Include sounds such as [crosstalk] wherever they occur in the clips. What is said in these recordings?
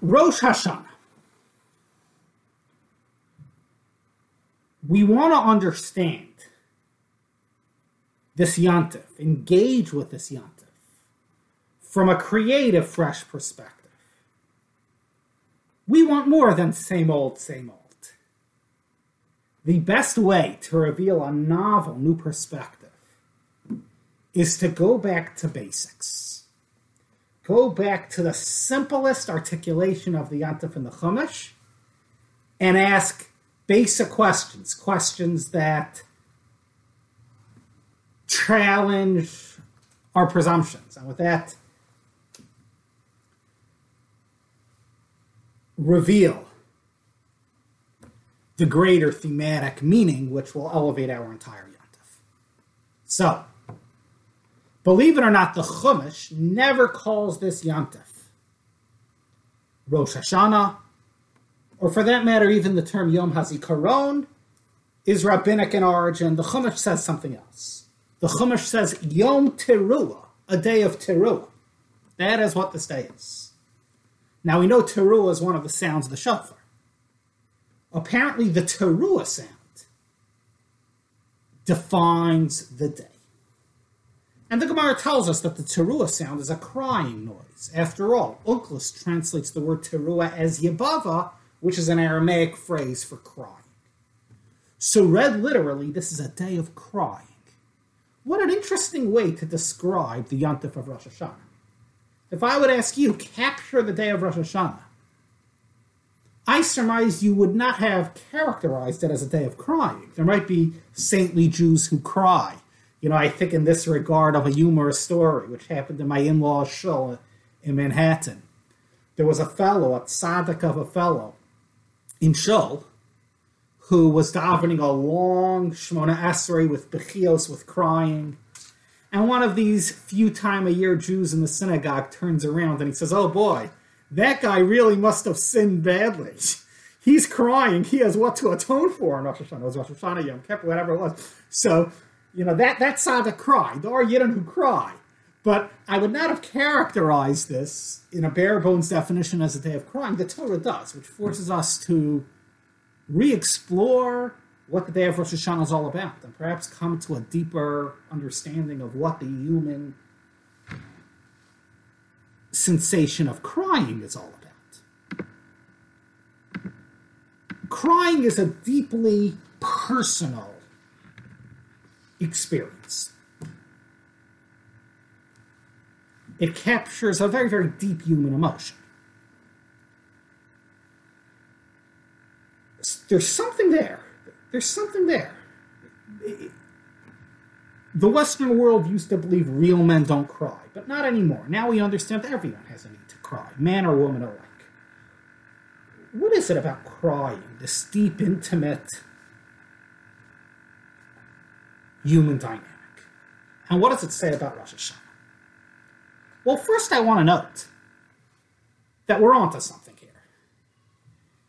Rosh Hashanah. We want to understand this Yantif, engage with this Yantif from a creative, fresh perspective. We want more than same old, same old. The best way to reveal a novel, new perspective is to go back to basics. Go back to the simplest articulation of the Yantif and the Chumash and ask basic questions, questions that challenge our presumptions. And with that, reveal the greater thematic meaning, which will elevate our entire Yantif. So, believe it or not, the Chumash never calls this Yantif Rosh Hashanah, or for that matter, even the term Yom HaZikaron is rabbinic in origin. The Chumash says something else. The Chumash says Yom Teruah, a day of Teruah. That is what this day is. Now we know Teruah is one of the sounds of the shofar. Apparently, the Teruah sound defines the day. And the Gemara tells us that the teruah sound is a crying noise. After all, Onkelos translates the word teruah as yabava, which is an Aramaic phrase for crying. So, read literally, this is a day of crying. What an interesting way to describe the Yontif of Rosh Hashanah. If I would ask you, capture the day of Rosh Hashanah, I surmise you would not have characterized it as a day of crying. There might be saintly Jews who cry. You know, I think in this regard of a humorous story, which happened in my in law's shul in Manhattan. There was a fellow, a tzaddik of a fellow, in Shul, who was davening a long Shemona Esrei with bechios, with crying. And one of these few time a year Jews in the synagogue turns around and he says, Oh boy, that guy really must have sinned badly. [laughs] He's crying. He has what to atone for in Rosh Hashanah. It was Rosh Hashanah, Yom Kippur, whatever it was. So, you know, that, that tzaddik cry. There are Yidden who cry. But I would not have characterized this in a bare bones definition as a day of crying. The Torah does, which forces us to re explore what the day of Rosh Hashanah is all about and perhaps come to a deeper understanding of what the human sensation of crying is all about. Crying is a deeply personal experience. It captures a very, very deep human emotion. There's something there. There's something there. The Western world used to believe real men don't cry, but not anymore. Now we understand that everyone has a need to cry, man or woman alike. What is it about crying, this deep, intimate human dynamic? And what does it say about Rosh Hashanah? Well, first I want to note that we're onto something here.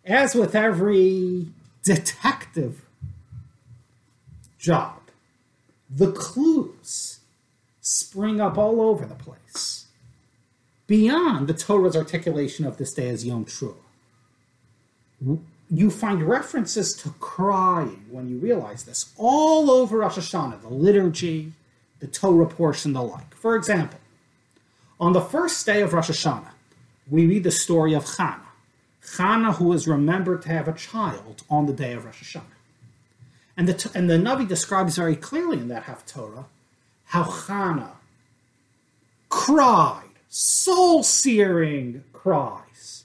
As with every detective job, the clues spring up all over the place. Beyond the Torah's articulation of this day as Yom Teruah, you find references to crying when you realize this all over Rosh Hashanah, the liturgy, the Torah portion, the like. For example, on the first day of Rosh Hashanah, we read the story of Chana. Chana, who is remembered to have a child on the day of Rosh Hashanah. And the, and the Navi describes very clearly in that Haftorah how Chana cried, soul searing cries,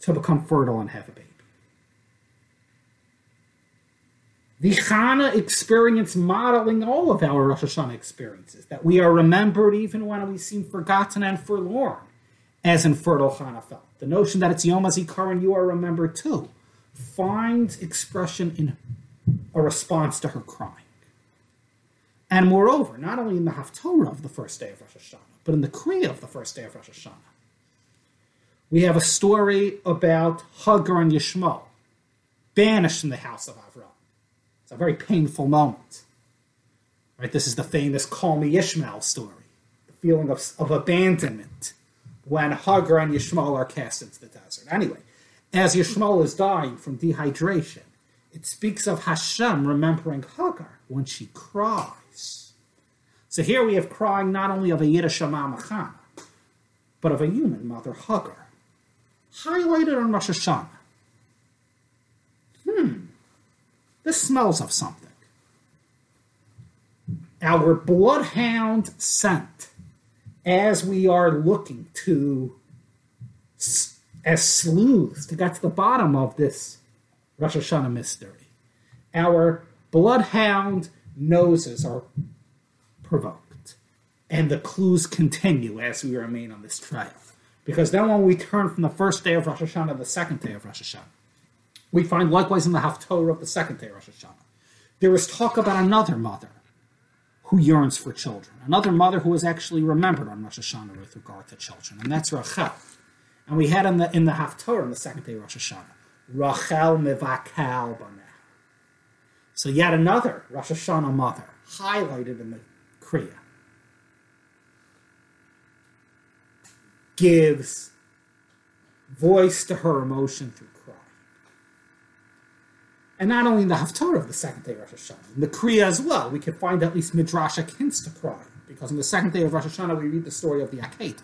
to become fertile and have a baby. The Chana experience modeling all of our Rosh Hashanah experiences, that we are remembered even when we seem forgotten and forlorn, as in fertile Chana felt. The notion that it's Yom HaZikaron, you are remembered too, finds expression in a response to her crying. And moreover, not only in the Haftorah of the first day of Rosh Hashanah, but in the Kriya of the first day of Rosh Hashanah, we have a story about Hagar and Yishmael, banished from the house of Avram a very painful moment. Right? This is the famous Call Me Ishmael story, the feeling of, of abandonment, when Hagar and Yishmael are cast into the desert. Anyway, as Yishmael is dying from dehydration, it speaks of Hashem remembering Hagar when she cries. So here we have crying not only of a Yiddish Machana, but of a human mother, Hagar, highlighted on Rosh Hashanah. This smells of something. Our bloodhound scent as we are looking to, as sleuths, to get to the bottom of this Rosh Hashanah mystery. Our bloodhound noses are provoked, and the clues continue as we remain on this trail. Because then, when we turn from the first day of Rosh Hashanah to the second day of Rosh Hashanah, we find likewise in the Haftorah of the second day Rosh Hashanah, there is talk about another mother who yearns for children. Another mother who is actually remembered on Rosh Hashanah with regard to children, and that's Rachel. And we had in the in the Haftorah on the second day Rosh Hashanah, Rachel mivakal baneh. So yet another Rosh Hashanah mother highlighted in the Kriya gives voice to her emotion through and not only in the Haftarah of the second day of Rosh Hashanah, in the Kriya as well, we can find at least midrashic hints to cry, because on the second day of Rosh Hashanah we read the story of the Akedah.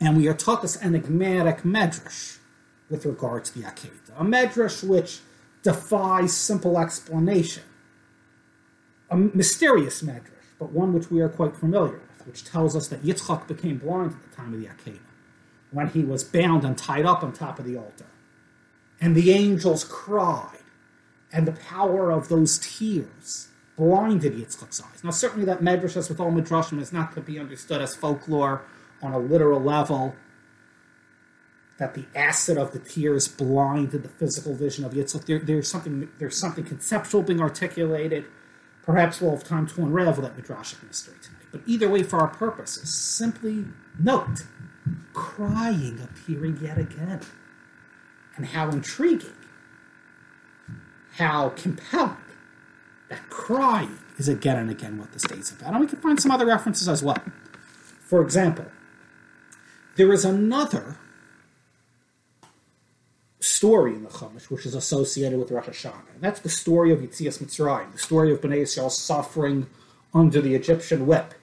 And we are taught this enigmatic medrash with regard to the Akedah, a medrash which defies simple explanation, a mysterious medrash, but one which we are quite familiar with, which tells us that Yitzchak became blind at the time of the Akedah, when he was bound and tied up on top of the altar and the angels cried, and the power of those tears blinded Yitzchak's eyes. Now, certainly that medrash, as with all midrashim, is not to be understood as folklore on a literal level. That the acid of the tears blinded the physical vision of Yitzchak. There, there's something there's something conceptual being articulated. Perhaps we'll have time to unravel that midrashic mystery tonight. But either way, for our purposes, simply note crying appearing yet again and how intriguing, how compelling that crying is again and again what the state's about. And we can find some other references as well. For example, there is another story in the Chumash which is associated with Rosh Hashanah, and that's the story of Yitzias Mitzrayim, the story of Bnei Yisrael suffering under the Egyptian whip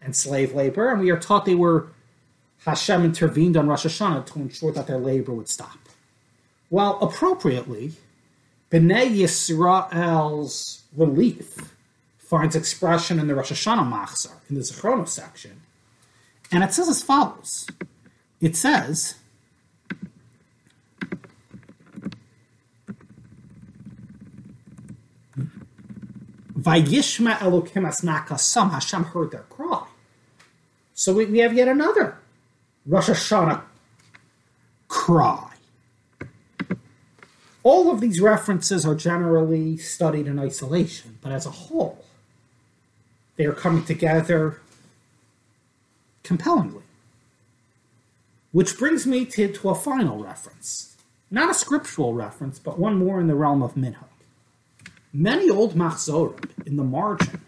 and slave labor, and we are taught they were Hashem intervened on Rosh Hashanah to ensure that their labor would stop. While appropriately, Bnei Yisrael's relief finds expression in the Rosh Hashanah Machzor, in the Zechrono section, and it says as follows. It says, Vayishma Elokim Asnakasam, Hashem heard their cry. So we, we have yet another Rosh Hashanah cry. All of these references are generally studied in isolation, but as a whole, they are coming together compellingly. Which brings me to, to a final reference. Not a scriptural reference, but one more in the realm of minhag. Many old machzorim in the margin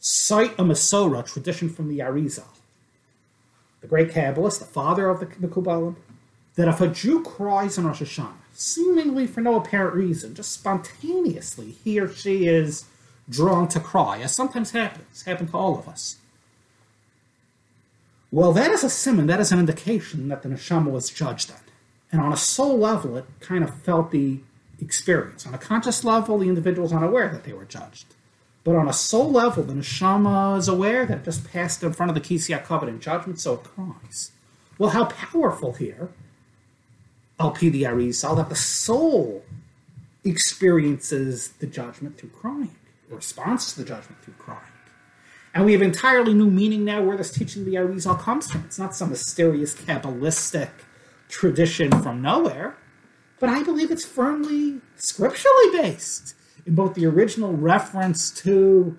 cite a Masorah tradition from the Arizal, the great Kabbalist, the father of the, the Kabbalah, that if a Jew cries on Rosh Hashanah, seemingly for no apparent reason, just spontaneously, he or she is drawn to cry, as sometimes happens, happened to all of us. Well, that is a simon, that is an indication that the neshama was judged then. And on a soul level, it kind of felt the experience. On a conscious level, the individual is unaware that they were judged. But on a soul level, the neshama is aware that it just passed in front of the Kisei HaKavod in judgment, so it cries. Well, how powerful here LP the Arizal that the soul experiences the judgment through crying, responds to the judgment through crying. And we have entirely new meaning now where this teaching of the Arizal comes from. It's not some mysterious Kabbalistic tradition from nowhere, but I believe it's firmly scripturally based in both the original reference to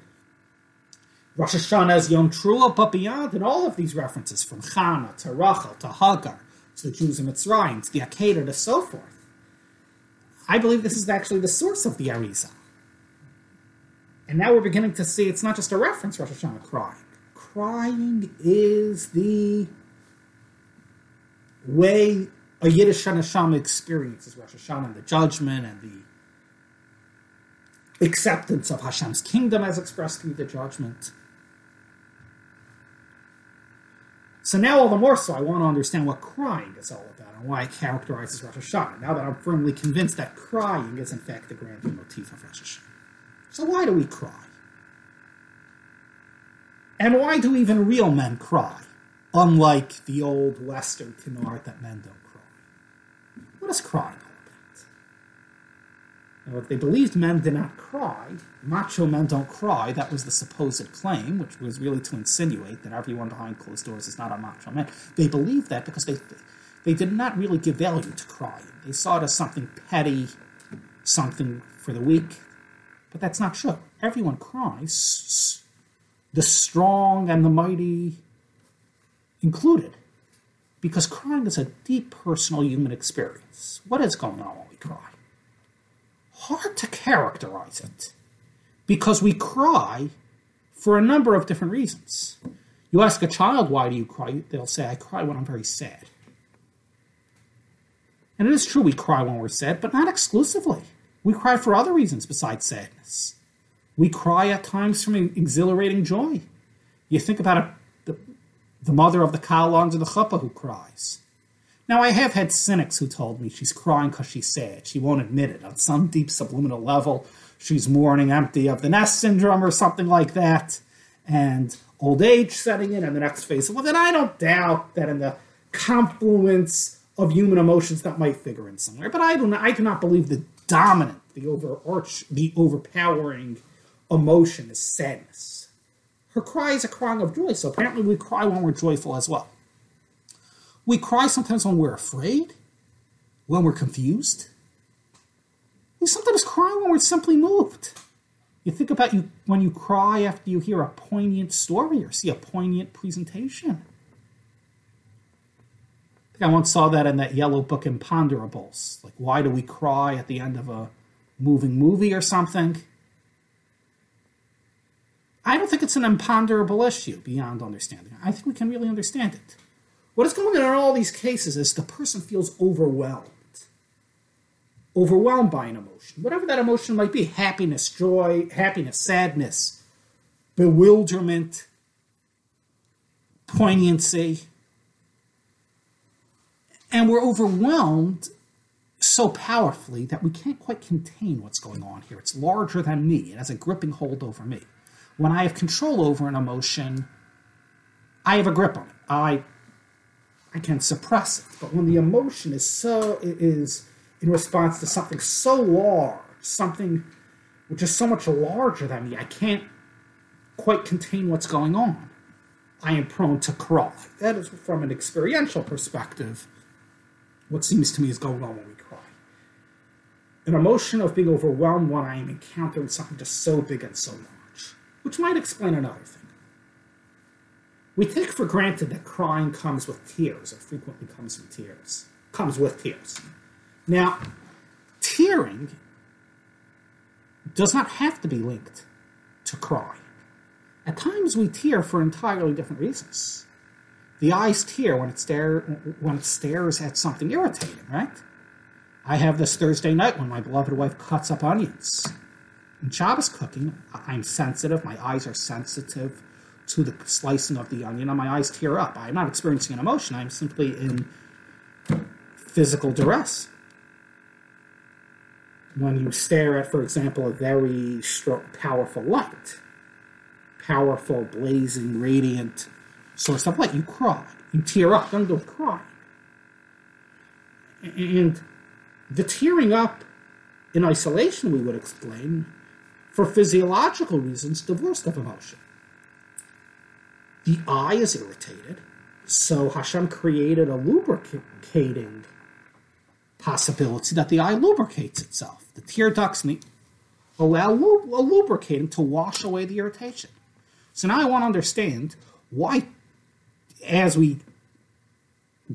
Rosh Hashanah as Yom Teruah, but beyond, in all of these references from Chana to Rachel to Hagar to the Jews in Mitzrayim, to the Akedah, and so forth. I believe this is actually the source of the Arizal. And now we're beginning to see it's not just a reference, Rosh Hashanah crying. crying is the way a Yiddish Neshama experiences Rosh Hashanah and the judgment and the acceptance of Hashem's kingdom as expressed through the judgment. So now, all the more so, I want to understand what crying is all about and why it characterizes Rosh Hashanah. Now that I'm firmly convinced that crying is, in fact, the grand motif of Rosh Hashanah. So, why do we cry? And why do even real men cry, unlike the old Western canard that men don't cry? What is crying? Now, if they believed men did not cry, macho men don't cry, that was the supposed claim, which was really to insinuate that everyone behind closed doors is not a macho man. They believed that because they, they did not really give value to crying. They saw it as something petty, something for the weak. But that's not true. Everyone cries the strong and the mighty included. Because crying is a deep personal human experience. What is going on when we cry? Hard to characterize it. Because we cry for a number of different reasons. You ask a child, why do you cry? They'll say, I cry when I'm very sad. And it is true we cry when we're sad, but not exclusively. We cry for other reasons besides sadness. We cry at times from exhilarating joy. You think about the, the mother of the kallah under the chuppah who cries. Now, I have had cynics who told me she's crying because she's sad. She won't admit it. On some deep subliminal level, she's mourning empty of the nest syndrome or something like that, and old age setting in, and the next phase. Of well, then I don't doubt that in the confluence of human emotions that might figure in somewhere. But I do not, I do not believe the dominant, the overarch, the overpowering emotion is sadness. Her cry is a crying of joy, so apparently we cry when we're joyful as well. We cry sometimes when we're afraid, when we're confused. We sometimes cry when we're simply moved. You think about you when you cry after you hear a poignant story or see a poignant presentation. I think I once saw that in that yellow book Imponderables. Like, why do we cry at the end of a moving movie or something? I don't think it's an imponderable issue beyond understanding. I think we can really understand it. What is going on in all these cases is the person feels overwhelmed. Overwhelmed by an emotion, whatever that emotion might be happiness, joy, happiness, sadness, bewilderment, poignancy. And we're overwhelmed so powerfully that we can't quite contain what's going on here. It's larger than me, it has a gripping hold over me when I have control over an emotion, I have a grip on it. I I can suppress it. But when the emotion is so it is in response to something so large, something which is so much larger than me, I can't quite contain what's going on. I am prone to cry. That is from an experiential perspective what seems to me is going on when we cry. An emotion of being overwhelmed when I am encountering something just so big and so large which might explain another thing. We take for granted that crying comes with tears, or frequently comes with tears, comes with tears. Now, tearing does not have to be linked to crying. At times we tear for entirely different reasons. The eyes tear when it, stare, when it stares at something irritating, right? I have this Thursday night when my beloved wife cuts up onions. In Shabbos cooking, I'm sensitive. My eyes are sensitive to the slicing of the onion, and my eyes tear up. I'm not experiencing an emotion. I'm simply in physical duress. When you stare at, for example, a very strong, powerful light, powerful, blazing, radiant source of light, you cry. You tear up. Don't go cry. And the tearing up in isolation, we would explain, for physiological reasons, divorced of emotion. The eye is irritated, so Hashem created a lubricating possibility that the eye lubricates itself. The tear ducts allow a lubricating to wash away the irritation. So now I want to understand why, as we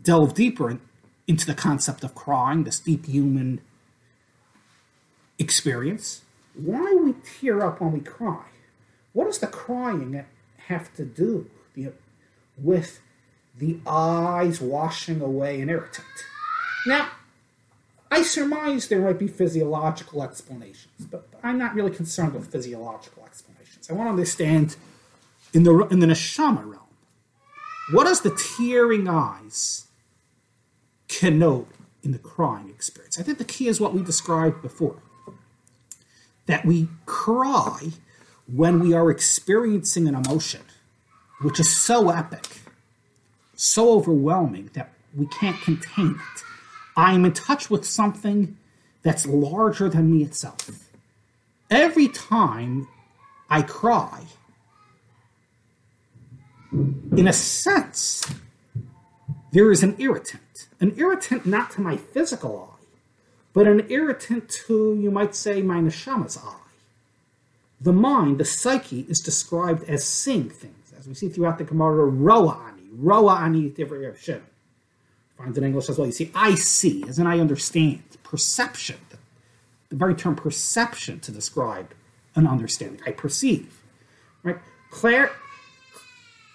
delve deeper in, into the concept of crying, this deep human experience, why we tear up when we cry? What is the crying have to do the, with the eyes washing away an irritant. Now, I surmise there might be physiological explanations, but I'm not really concerned with physiological explanations. I want to understand in the in the neshama realm, what does the tearing eyes connote in the crying experience? I think the key is what we described before. That we cry when we are experiencing an emotion which is so epic, so overwhelming that we can't contain it. I'm in touch with something that's larger than me itself. Every time I cry, in a sense, there is an irritant. An irritant not to my physical eye, but an irritant to, you might say, my neshama's eye. The mind, the psyche, is described as seeing things, as we see throughout the Gemara, roa ani, roa ani Hashem. Finds in English as well. You see, I see, as in I understand, perception. The, the very term perception to describe an understanding. I perceive, right? Claire,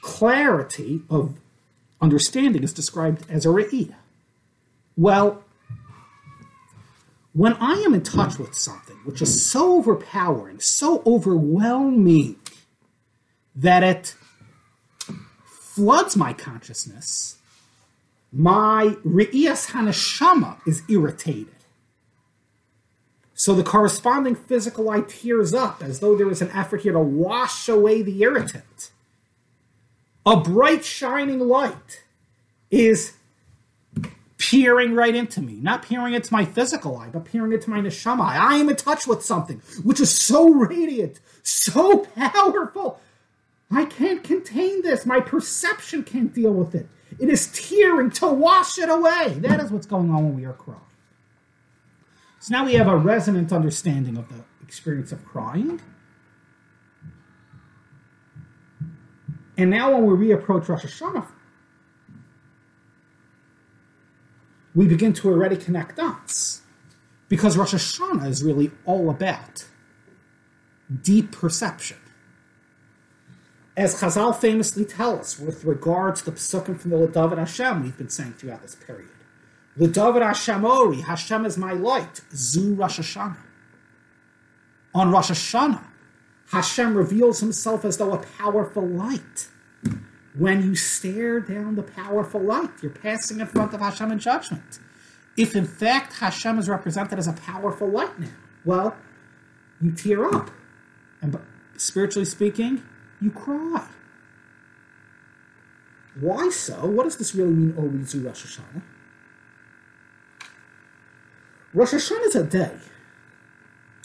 clarity of understanding is described as a re'iyah. Well, when I am in touch with something which is so overpowering, so overwhelming, that it floods my consciousness, my re'iyas hanashama is irritated. So the corresponding physical eye tears up as though there is an effort here to wash away the irritant. A bright shining light is peering right into me, not peering into my physical eye, but peering into my neshama eye. I am in touch with something which is so radiant, so powerful. I can't contain this. My perception can't deal with it. It is tearing to wash it away. That is what's going on when we are crying. So now we have a resonant understanding of the experience of crying. And now when we reapproach Rosh Hashanah, we begin to already connect dots. Because Rosh Hashanah is really all about deep perception. As Chazal famously tell us with regard to the psukim from the David Hashem we've been saying throughout this period. David Hashem Ori, Hashem is my light, Zu Rosh Hashanah. On Rosh Hashanah, Hashem reveals himself as though a powerful light. When you stare down the powerful light, you're passing in front of Hashem in judgment. If in fact Hashem is represented as a powerful light now, well, you tear up. And spiritually speaking, you cry. Why so? What does this really mean, Orizu Rosh Hashanah? Rosh Hashanah is a day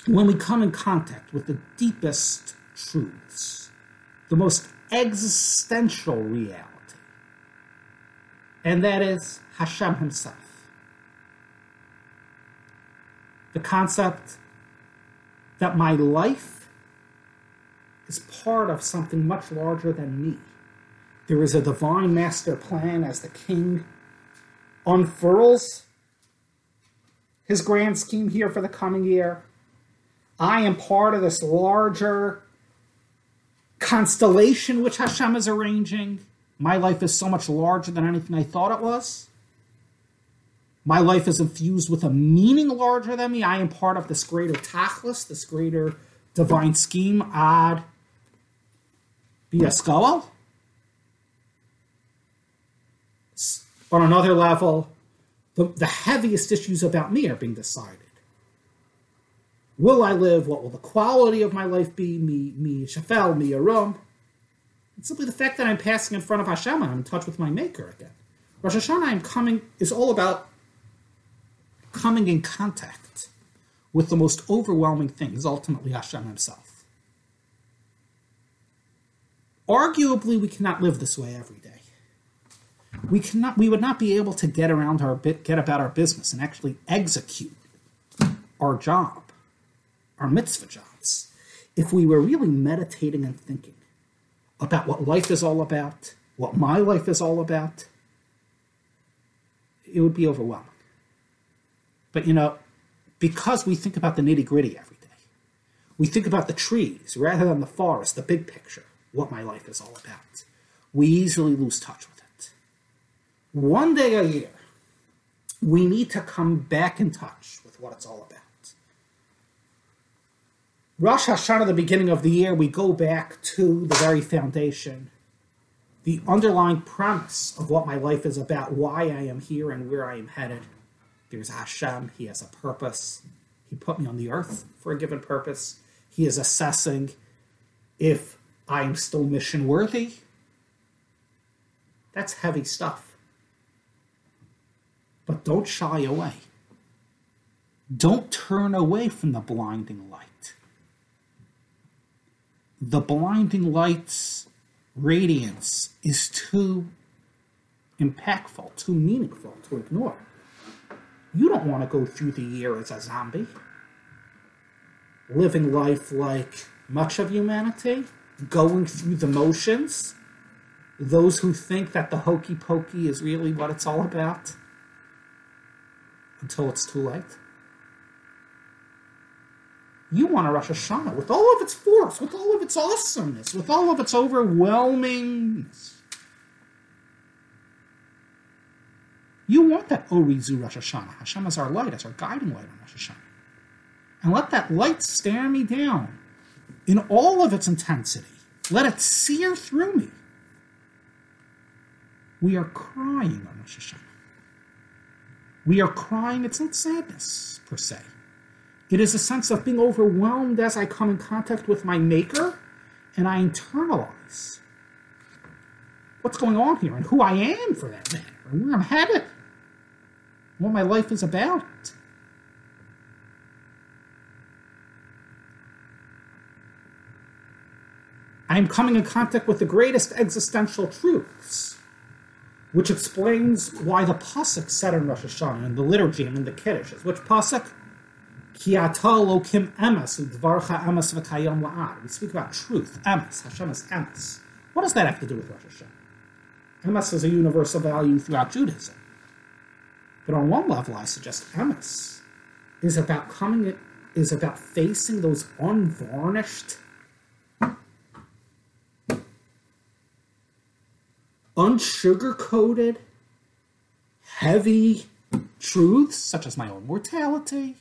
when we come in contact with the deepest truths, the most existential reality, and that is Hashem Himself. The concept that my life is part of something much larger than me. There is a divine master plan as the king unfurls his grand scheme here for the coming year. I am part of this larger constellation which Hashem is arranging. My life is so much larger than anything I thought it was. My life is infused with a meaning larger than me. I am part of this greater tachlis, this greater divine scheme, ad biaskoel. On another level, the, the heaviest issues about me are being decided. Will I live? What will the quality of my life be? Me, me, shafel, me, arum. It's simply the fact that I'm passing in front of Hashem and I'm in touch with my Maker again. Rosh Hashanah, I'm coming, is all about coming in contact with the most overwhelming thing, is ultimately Hashem Himself. Arguably, we cannot live this way every day we cannot we would not be able to get around our bit get about our business and actually execute our job our mitzvah jobs if we were really meditating and thinking about what life is all about what my life is all about it would be overwhelming but you know because we think about the nitty gritty every day we think about the trees rather than the forest the big picture what my life is all about we easily lose touch with it. One day a year, we need to come back in touch with what it's all about. Rosh Hashanah, the beginning of the year, we go back to the very foundation, the underlying premise of what my life is about, why I am here and where I am headed. There's Hashem, He has a purpose. He put me on the earth for a given purpose. He is assessing if I'm still mission worthy. That's heavy stuff. But don't shy away. Don't turn away from the blinding light. The blinding light's radiance is too impactful, too meaningful to ignore. You don't want to go through the year as a zombie, living life like much of humanity, going through the motions. Those who think that the hokey pokey is really what it's all about until it's too late. You want a Rosh Hashanah with all of its force, with all of its awesomeness, with all of its overwhelmingness. You want that Orizu Rosh Hashanah. Hashem is our light, as our guiding light on Rosh Hashanah. And let that light stare me down in all of its intensity. Let it sear through me. We are crying on Rosh Hashanah. We are crying, it's not sadness per se. It is a sense of being overwhelmed as I come in contact with my Maker and I internalize what's going on here and who I am for that matter and where I'm headed, what my life is about. I am coming in contact with the greatest existential truths, which explains why the pasuk said in Rosh Hashanah in the liturgy and in the Kiddush is which pasuk? We speak about truth, emes. Hashem is emes. What does that have to do with Rosh Hashanah? Emes is a universal value throughout Judaism. But on one level, I suggest emes is about coming, is about facing those unvarnished unsugar coated, heavy truths, such as my own mortality,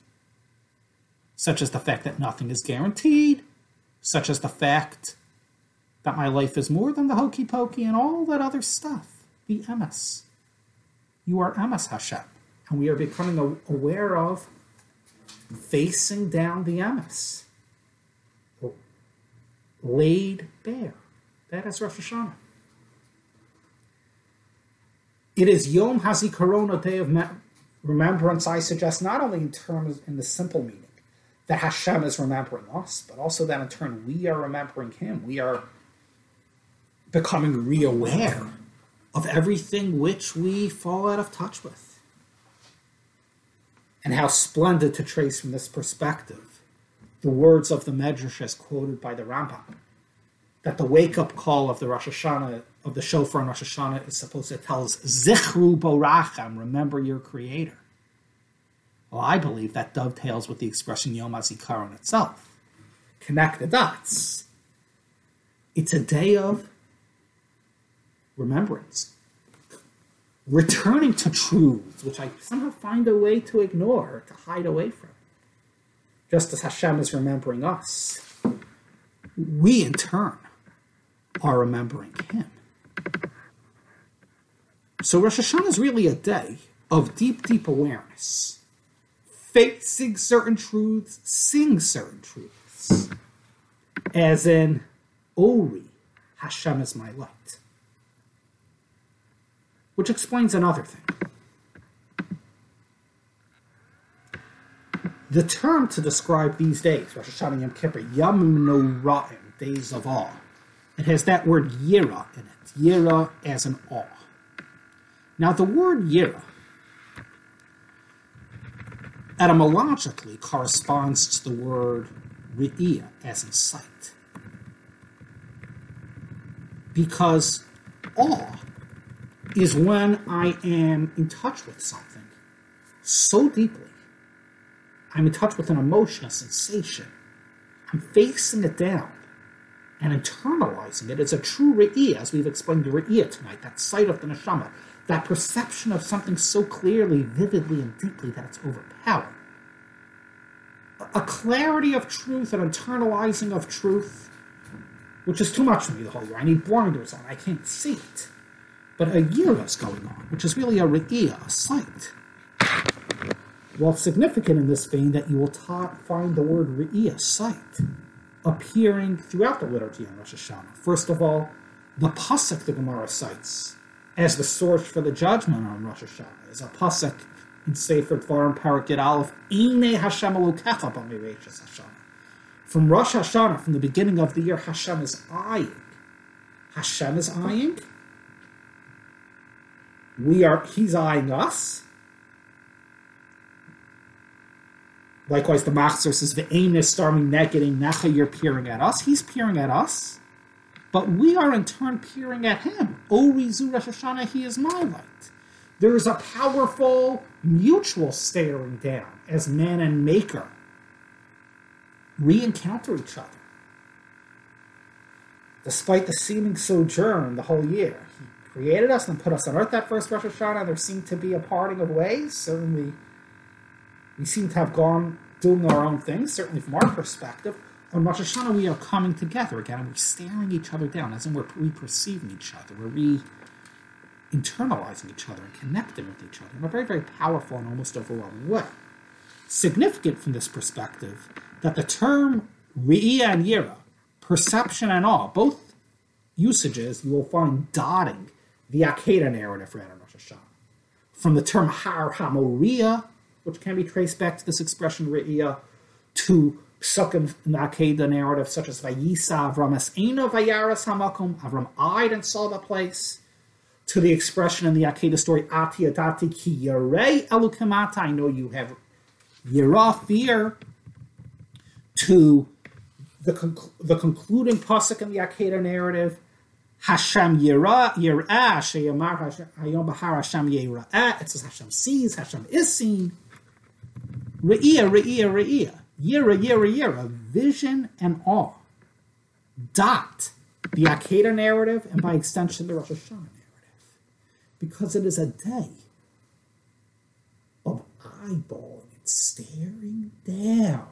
such as the fact that nothing is guaranteed, such as the fact that my life is more than the hokey pokey and all that other stuff. the emes. You are emes Hashem. And we are becoming aware of facing down the emes. Laid bare. That is Rosh Hashanah. It is Yom HaZikaron, a day of remembrance, I suggest, not only in terms, in the simple meaning, that Hashem is remembering us, but also that in turn we are remembering Him. We are becoming re-aware of everything which we fall out of touch with. And how splendid to trace from this perspective the words of the Medrash as quoted by the Rambam, that the wake-up call of the Rosh Hashanah of the shofar on Rosh Hashanah is supposed to tell us Zichru Borachem, remember your Creator. Well, I believe that dovetails with the expression Yom HaZikaron itself. Connect the dots. It's a day of remembrance, returning to truths which I somehow find a way to ignore, to hide away from. Just as Hashem is remembering us, we in turn are remembering Him. So Rosh Hashanah is really a day of deep, deep awareness, facing certain truths, seeing certain truths, as in Ori, Hashem is my light. Which explains another thing. The term to describe these days, Rosh Hashanah Yom Kippur, Yom Noraim, days of awe, it has that word yira in it. Yira as an awe. Now, the word yira etymologically corresponds to the word re'iyah, as in sight. Because awe is when I am in touch with something so deeply. I'm in touch with an emotion, a sensation. I'm facing it down and internalizing it. it is a true re'iyah, as we've explained the re'iyah tonight, that sight of the neshama, that perception of something so clearly, vividly, and deeply that it's overpowered. A clarity of truth, an internalizing of truth, which is too much for me the whole year. I need blinders on, I can't see it. But a yira is going on, which is really a re'iyah, a sight. Well, significant in this vein that you will ta- find the word re'iyah, sight, appearing throughout the liturgy on Rosh Hashanah. First of all, the pasuk the Gemara cites as the source for the judgment on Rosh Hashanah is a pasuk in Sefer Dvarim Parakit Aleph, Ine Hashem Elokecha B'Mereishas Hashanah. From Rosh Hashanah, from the beginning of the year, Hashem is eyeing. Hashem is eyeing. We are. He's eyeing us. Likewise, the Machzor says, "The aim is storming negating Nacha." You're peering at us. He's peering at us, but we are in turn peering at him. O Rizu Rosh Hashanah, he is my light. There is a powerful mutual staring down as man and maker re-encounter each other. Despite the seeming sojourn the whole year, he created us and put us on earth that first Rosh Hashanah. There seemed to be a parting of ways. Certainly, we seem to have gone doing our own things. Certainly, from our perspective, on Rosh Hashanah we are coming together again, and we're staring each other down, as in we're re-perceiving each other. We're re internalizing each other and connecting with each other in a very, very powerful and almost overwhelming way. Significant from this perspective that the term Re'iyah and Yira, perception and awe, both usages you will find dotting the Akedah narrative for Adam Rosh Hashanah. From the term Har Hamoria, which can be traced back to this expression Re'iyah, to psukim in the narrative, such as Vayisa Avram Es Eino Vayaras Hamakum, Avram eyed and saw the place, to the expression in the Akedah story, Ati Adati Ki Yarei Elukamata, I know you have Yira, fear, to the, conc- the concluding pasuk in the Akedah narrative, Hashem Yira, Yirah, Sheyamar Hayom Bahar Hashem Yirah. It says Hashem sees, Hashem is seen. Re'iyah, Re'iyah, Re'iyah. Yira, Yira, Yira. Vision and awe. Dot the Akedah narrative and by extension the Rosh Hashanah narrative. Because it is a day of eyeballing and staring down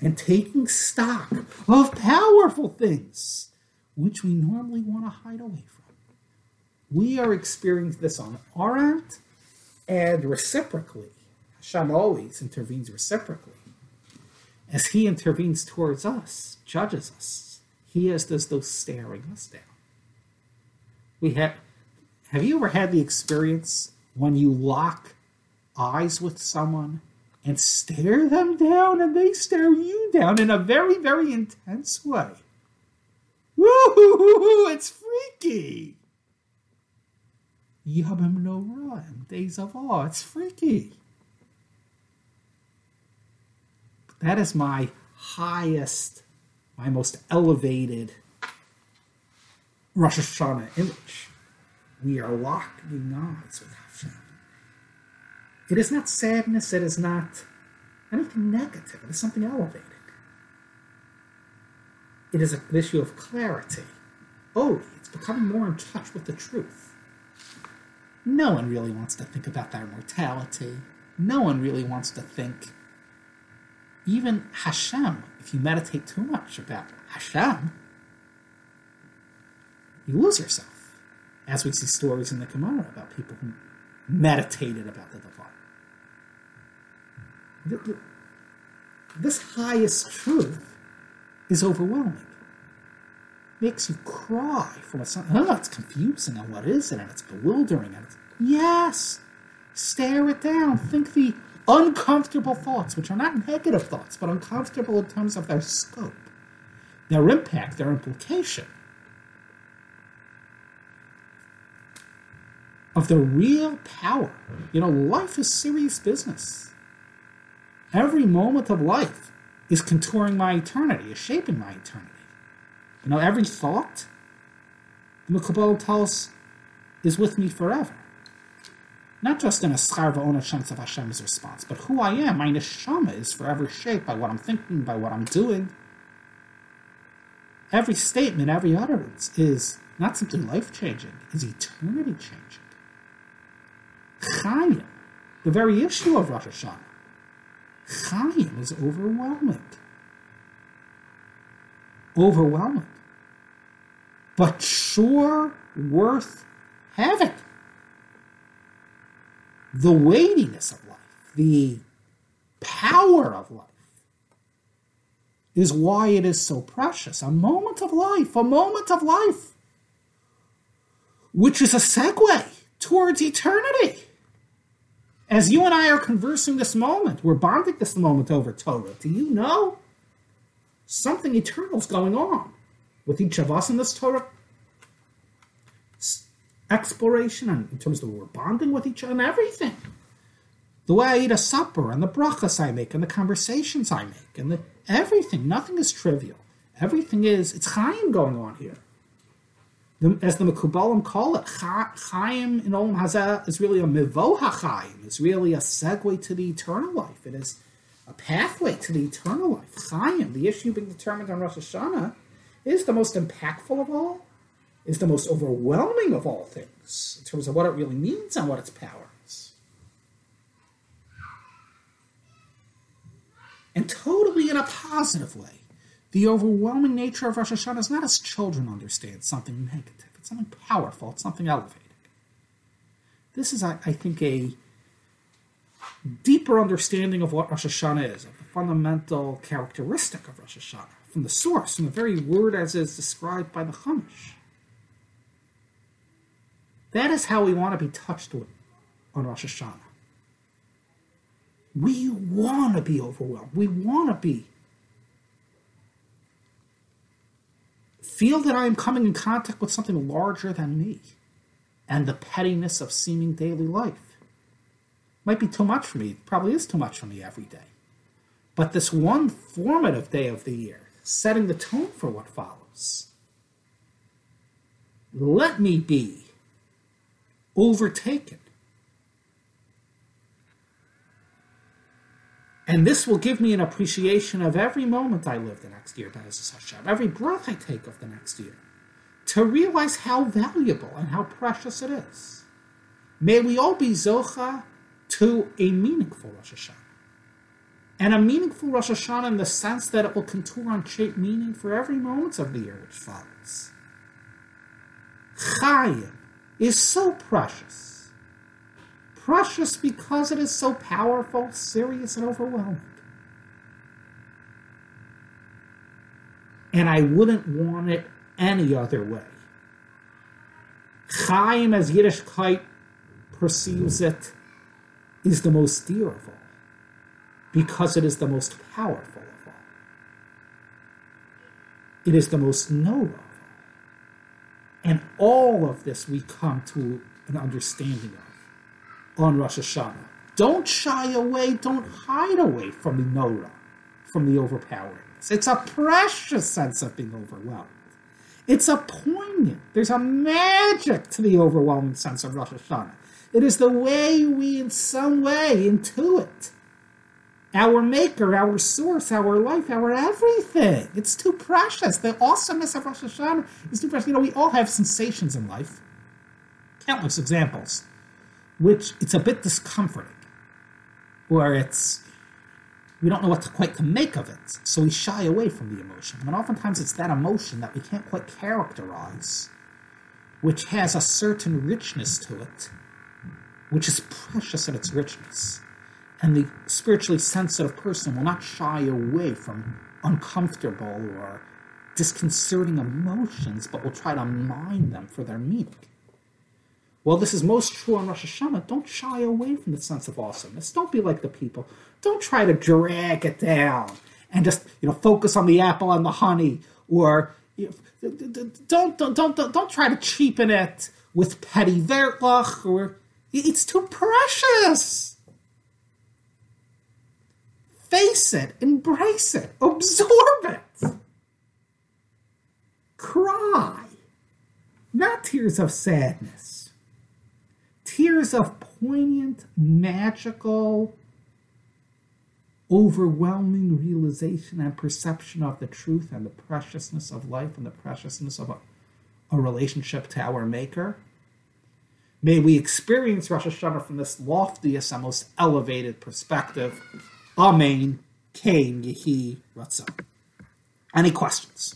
and taking stock of powerful things which we normally want to hide away from. We are experiencing this on our end, and reciprocally, Hashem always intervenes reciprocally. As he intervenes towards us, judges us, he is as though staring us down. We have have you ever had the experience when you lock eyes with someone and stare them down and they stare you down in a very, very intense way. Woo! It's freaky. Yamim Noraim, days of awe. It's freaky. That is my highest, my most elevated Rosh Hashanah image. We are locking eyes with family. it is not sadness, it is not anything negative, it is something elevating. It is an issue of clarity. Oh, it's becoming more in touch with the truth. No one really wants to think about their mortality. No one really wants to think. Even Hashem, if you meditate too much about Hashem, you lose yourself. As we see stories in the Gemara about people who meditated about the divine this highest truth is overwhelming. Makes you cry from a oh, it's confusing and what is it and it's bewildering and it's yes. Stare it down. Think the uncomfortable thoughts, which are not negative thoughts, but uncomfortable in terms of their scope, their impact, their implication. Of the real power. You know, life is serious business. Every moment of life is contouring my eternity, is shaping my eternity. You know, every thought, the Kabbalah tells is with me forever. Not just in a schar va'ona sense of Hashem's response, but who I am, my neshama is forever shaped by what I'm thinking, by what I'm doing. every statement, every utterance is not simply life changing, is eternity changing. Chaim, the very issue of Rosh Hashanah, Chaim is overwhelming. Overwhelming. But sure worth having. The weightiness of life, the power of life, is why it is so precious. A moment of life, a moment of life, which is a segue towards eternity. As you and I are conversing this moment, we're bonding this moment over Torah. Do you know something eternal is going on with each of us in this Torah exploration and in terms of we're bonding with each other and everything? The way I eat a supper and the brachas I make and the conversations I make and the everything. Nothing is trivial. Everything is, it's Chaim going on here the, as the Mekubalim call it, Chaim in Olam Hazeh is really a Mivo HaChaim. It's really a segue to the eternal life. It is a pathway to the eternal life. Chaim, the issue being determined on Rosh Hashanah, is the most impactful of all, is the most overwhelming of all things in terms of what it really means and what its power is. And totally in a positive way. The overwhelming nature of Rosh Hashanah is not as children understand something negative. It's something powerful. It's something elevated. This is, I, I think, a deeper understanding of what Rosh Hashanah is, of the fundamental characteristic of Rosh Hashanah, from the source, from the very word as is described by the Chumash. That is how we want to be touched with on Rosh Hashanah. We want to be overwhelmed. We want to be feel that I am coming in contact with something larger than me and the pettiness of seeming daily life. Might be too much for me, probably is too much for me every day. But this one formative day of the year, setting the tone for what follows, let me be overtaken And this will give me an appreciation of every moment I live the next year, every breath I take of the next year, to realize how valuable and how precious it is. May we all be Zocha to a meaningful Rosh Hashanah. And a meaningful Rosh Hashanah in the sense that it will contour and shape meaning for every moment of the year which follows. Chayim is so precious precious because it is so powerful, serious, and overwhelming. And I wouldn't want it any other way. Chaim, as Yiddishkeit perceives it, is the most dear of all because it is the most powerful of all. It is the most all. And all of this we come to an understanding of on Rosh Hashanah. Don't shy away, don't hide away from the Nora, from the overpowering. It's a precious sense of being overwhelmed. It's a poignant, there's a magic to the overwhelming sense of Rosh Hashanah. It is the way we, in some way, intuit our maker, our source, our life, our everything. It's too precious. The awesomeness of Rosh Hashanah is too precious. You know, we all have sensations in life, countless examples which it's a bit discomforting, where it's we don't know what to quite to make of it, so we shy away from the emotion. And oftentimes it's that emotion that we can't quite characterize, which has a certain richness to it, which is precious in its richness. And the spiritually sensitive person will not shy away from uncomfortable or disconcerting emotions, but will try to mine them for their meaning. Well, this is most true on Rosh Hashanah. Don't shy away from the sense of awesomeness. Don't be like the people. Don't try to drag it down and just you know focus on the apple and the honey, or you know, don't, don't don't don't don't try to cheapen it with petty vertlach or it's too precious. Face it, embrace it, absorb it. Cry, not tears of sadness tears of poignant, magical, overwhelming realization and perception of the truth and the preciousness of life and the preciousness of a, a relationship to our Maker. May we experience Rosh Hashanah from this loftiest and most elevated perspective. Amen. Kain Yehi Ratzon. Any questions?